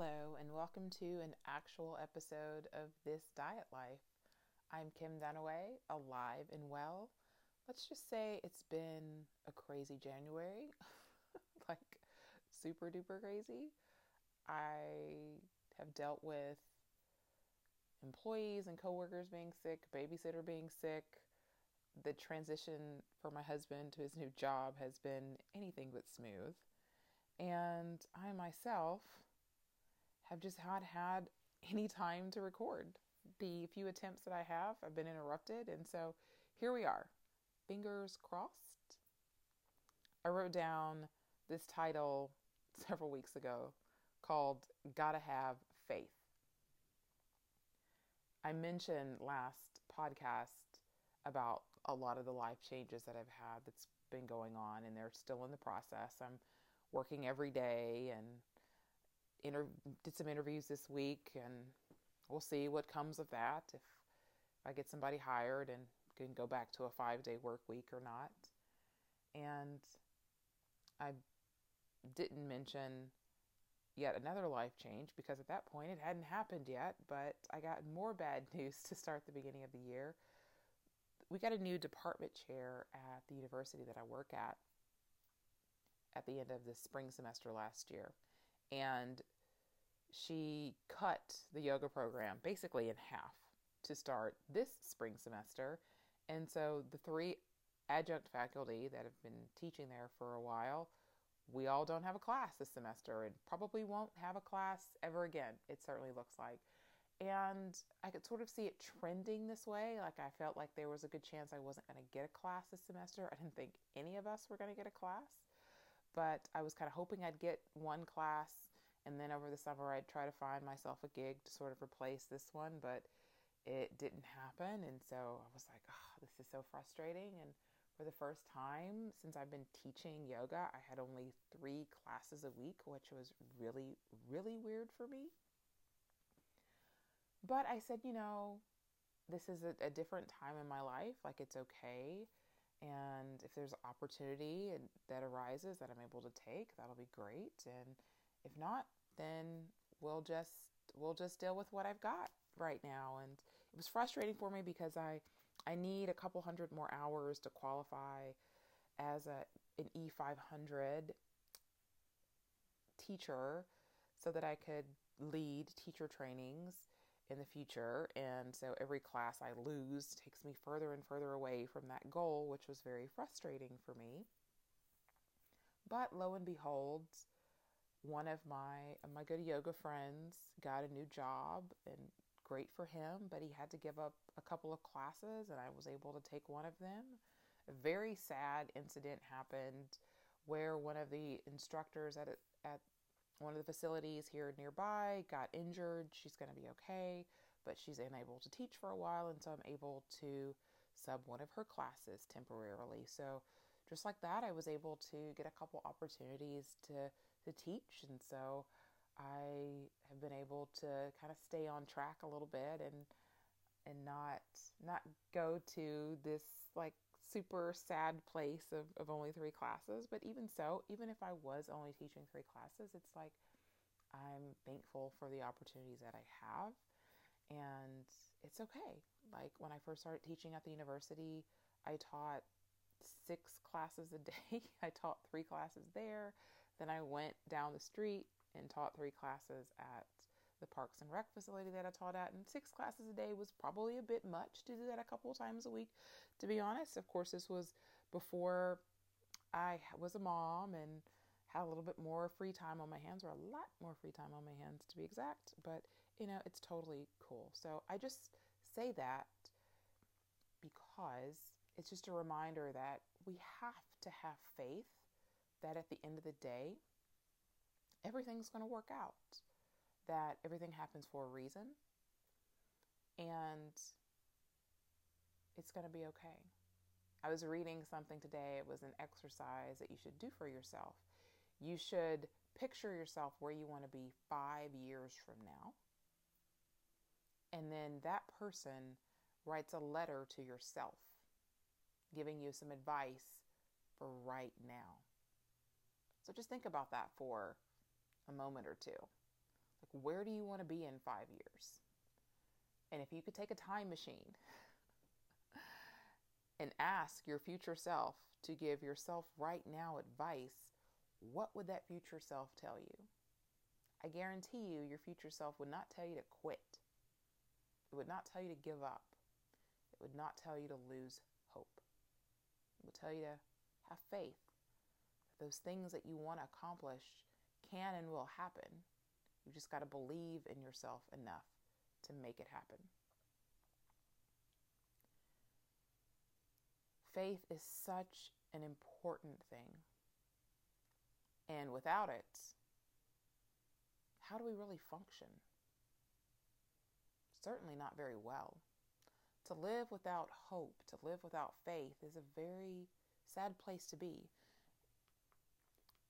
Hello, and welcome to an actual episode of This Diet Life. I'm Kim Dunaway, alive and well. Let's just say it's been a crazy January, like super duper crazy. I have dealt with employees and coworkers being sick, babysitter being sick. The transition for my husband to his new job has been anything but smooth. And I myself have just not had any time to record. The few attempts that I have have been interrupted, and so here we are. Fingers crossed. I wrote down this title several weeks ago called Gotta Have Faith. I mentioned last podcast about a lot of the life changes that I've had that's been going on, and they're still in the process. I'm working every day and inter- did some interviews this week, and we'll see what comes of that. If I get somebody hired and can go back to a five day work week or not. And I didn't mention yet another life change because at that point it hadn't happened yet, but I got more bad news to start the beginning of the year. We got a new department chair at the university that I work at at the end of the spring semester last year. And she cut the yoga program basically in half to start this spring semester. And so the three adjunct faculty that have been teaching there for a while, we all don't have a class this semester and probably won't have a class ever again, it certainly looks like. And I could sort of see it trending this way. Like I felt like there was a good chance I wasn't going to get a class this semester. I didn't think any of us were going to get a class but I was kind of hoping I'd get one class and then over the summer I'd try to find myself a gig to sort of replace this one, but it didn't happen. And so I was like, oh, this is so frustrating. And for the first time since I've been teaching yoga, I had only three classes a week, which was really, really weird for me. But I said, you know, this is a, a different time in my life. Like, it's okay and if there's opportunity that arises that I'm able to take, that'll be great. And if not, then we'll just we'll just deal with what I've got right now. And it was frustrating for me because I I need a couple hundred more hours to qualify as a an E500 teacher so that I could lead teacher trainings in the future. And so every class I lose takes me further and further away from that goal, which was very frustrating for me. But lo and behold, one of my my good yoga friends got a new job and great for him, but he had to give up a couple of classes and I was able to take one of them. A very sad incident happened where one of the instructors at at one of the facilities here nearby got injured. She's going to be okay, but she's unable to teach for a while, and so I'm able to sub one of her classes temporarily. So, just like that, I was able to get a couple opportunities to to teach, and so I have been able to kind of stay on track a little bit and and not not go to this like super sad place of, of only three classes. But even so, even if I was only teaching three classes, it's like I'm thankful for the opportunities that I have. And it's okay. Like when I first started teaching at the university, I taught six classes a day. I taught three classes there. Then I went down the street and taught three classes at the Parks and Rec facility that I taught at, and six classes a day was probably a bit much to do that a couple of times a week, to be honest. Of course, this was before I was a mom and had a little bit more free time on my hands, or a lot more free time on my hands to be exact, but you know, it's totally cool. So I just say that because it's just a reminder that we have to have faith that at the end of the day, everything's going to work out that everything happens for a reason and it's going to be okay. I was reading something today. It was an exercise that you should do for yourself. You should picture yourself where you want to be five years from now. And then that person writes a letter to yourself, giving you some advice for right now. So just think about that for a moment or two. Like, where do you want to be in five years? And if you could take a time machine and ask your future self to give yourself right now advice, what would that future self tell you? I guarantee you, your future self would not tell you to quit. It would not tell you to give up. It would not tell you to lose hope. It would tell you to have faith that those things that you want to accomplish can and will happen. You just got to believe in yourself enough to make it happen. Faith is such an important thing. And without it, how do we really function? Certainly not very well. To live without hope, to live without faith, is a very sad place to be.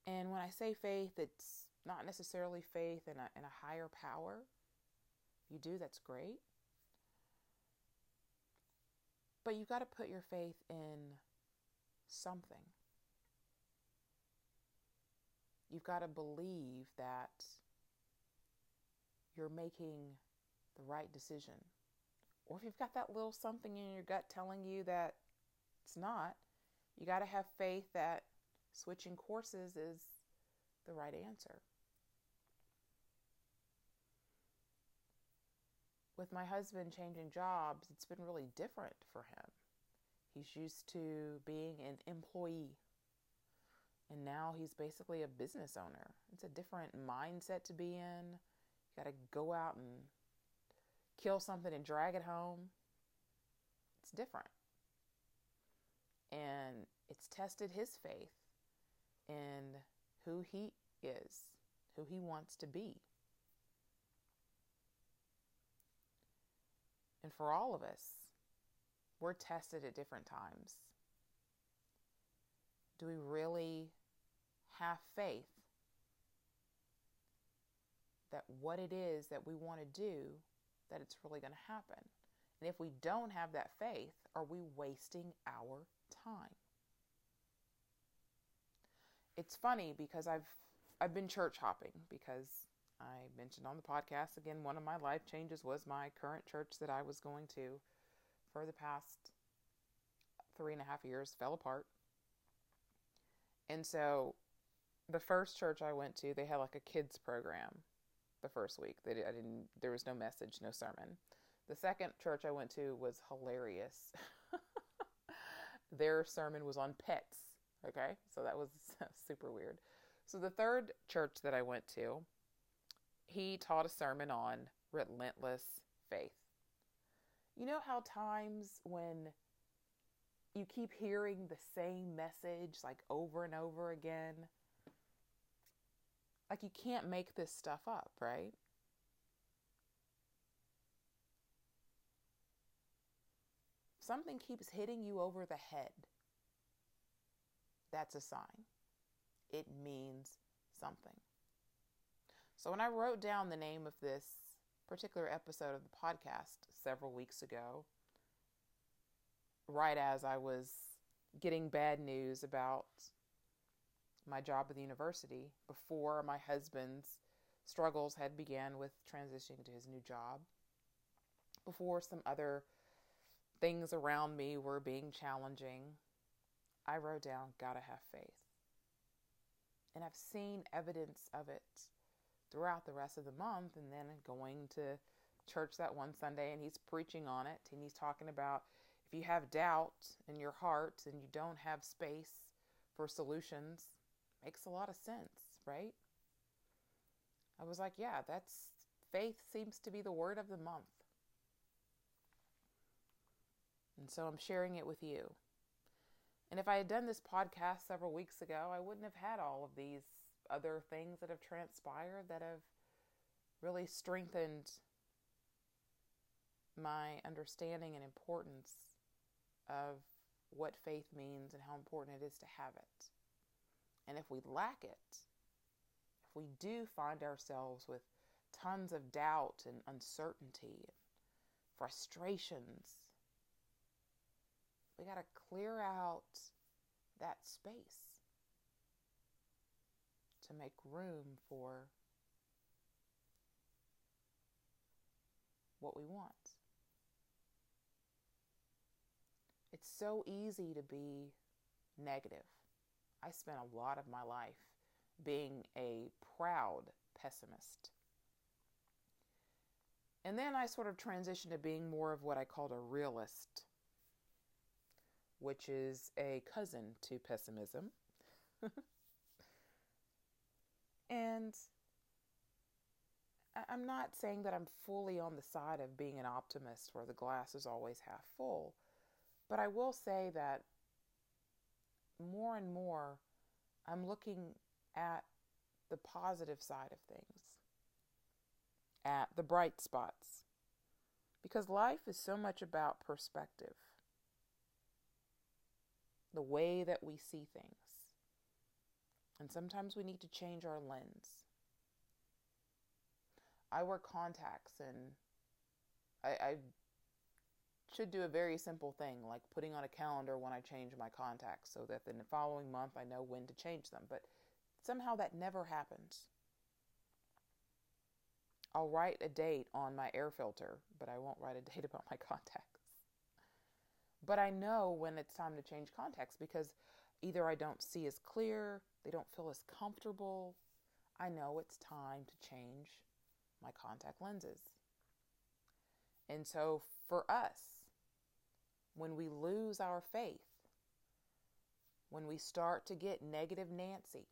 And when I say faith, it's not necessarily faith in a, in a higher power. You do, that's great. But you've got to put your faith in something. You've got to believe that you're making the right decision. Or if you've got that little something in your gut telling you that it's not, you got to have faith that switching courses is the right answer. With my husband changing jobs, it's been really different for him. He's used to being an employee, and now he's basically a business owner. It's a different mindset to be in. You got to go out and kill something and drag it home. It's different. And it's tested his faith in who he is, who he wants to be. And for all of us, we're tested at different times. Do we really have faith that what it is that we want to do, that it's really going to happen? And if we don't have that faith, are we wasting our time? It's funny because I've I've been church hopping because I mentioned on the podcast again, one of my life changes was my current church that I was going to for the past three and a half years fell apart. And so the first church I went to, they had like a kids program the first week. They I didn't there was no message, no sermon. The second church I went to was hilarious. Their sermon was on pets. Okay? So that was super weird. So the third church that I went to, he taught a sermon on relentless faith. You know how times when you keep hearing the same message like over and over again? Like you can't make this stuff up, right? Something keeps hitting you over the head. That's a sign. It means something. So when I wrote down the name of this particular episode of the podcast several weeks ago, right as I was getting bad news about my job at the university, before my husband's struggles had began with transitioning to his new job, before some other things around me were being challenging, I wrote down, gotta have faith. And I've seen evidence of it throughout the rest of the month and then going to church that one Sunday and he's preaching on it and he's talking about if you have doubt in your heart and you don't have space for solutions, makes a lot of sense, right? I was like, yeah, that's faith seems to be the word of the month. And so I'm sharing it with you. And if I had done this podcast several weeks ago, I wouldn't have had all of these other things that have transpired that have really strengthened my understanding and importance of what faith means and how important it is to have it. And if we lack it, if we do find ourselves with tons of doubt and uncertainty and frustrations, we got to clear out that space to make room for what we want. It's so easy to be negative. I spent a lot of my life being a proud pessimist. And then I sort of transitioned to being more of what I called a realist, which is a cousin to pessimism. and I'm not saying that I'm fully on the side of being an optimist where the glass is always half full, but I will say that more and more I'm looking at the positive side of things, at the bright spots, because life is so much about perspective, the way that we see things. And sometimes we need to change our lens. I wear contacts and I, I should do a very simple thing like putting on a calendar when I change my contacts so that in the following month I know when to change them. But somehow that never happens. I'll write a date on my air filter, but I won't write a date about my contacts. But I know when it's time to change context because either I don't see as clear, they don't feel as comfortable. I know it's time to change my contact lenses. And so for us, when we lose our faith, when we start to get negative Nancy,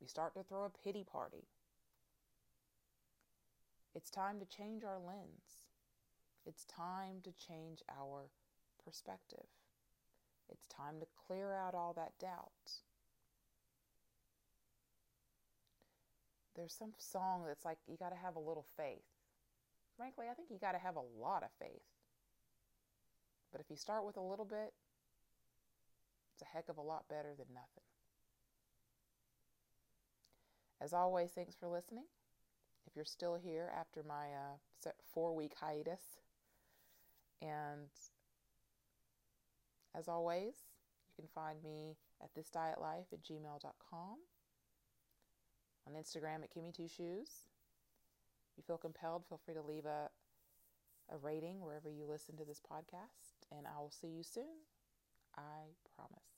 we start to throw a pity party, it's time to change our lens. It's time to change our perspective. It's time to clear out all that doubt. There's some song that's like, you got to have a little faith. Frankly, I think you got to have a lot of faith. But if you start with a little bit, it's a heck of a lot better than nothing. As always, thanks for listening. If you're still here after my uh, four week hiatus, and as always, you can find me at thisdietlife at gmail.com, on Instagram at Kimmy2Shoes. If you feel compelled, feel free to leave a, a rating wherever you listen to this podcast, and I will see you soon. I promise.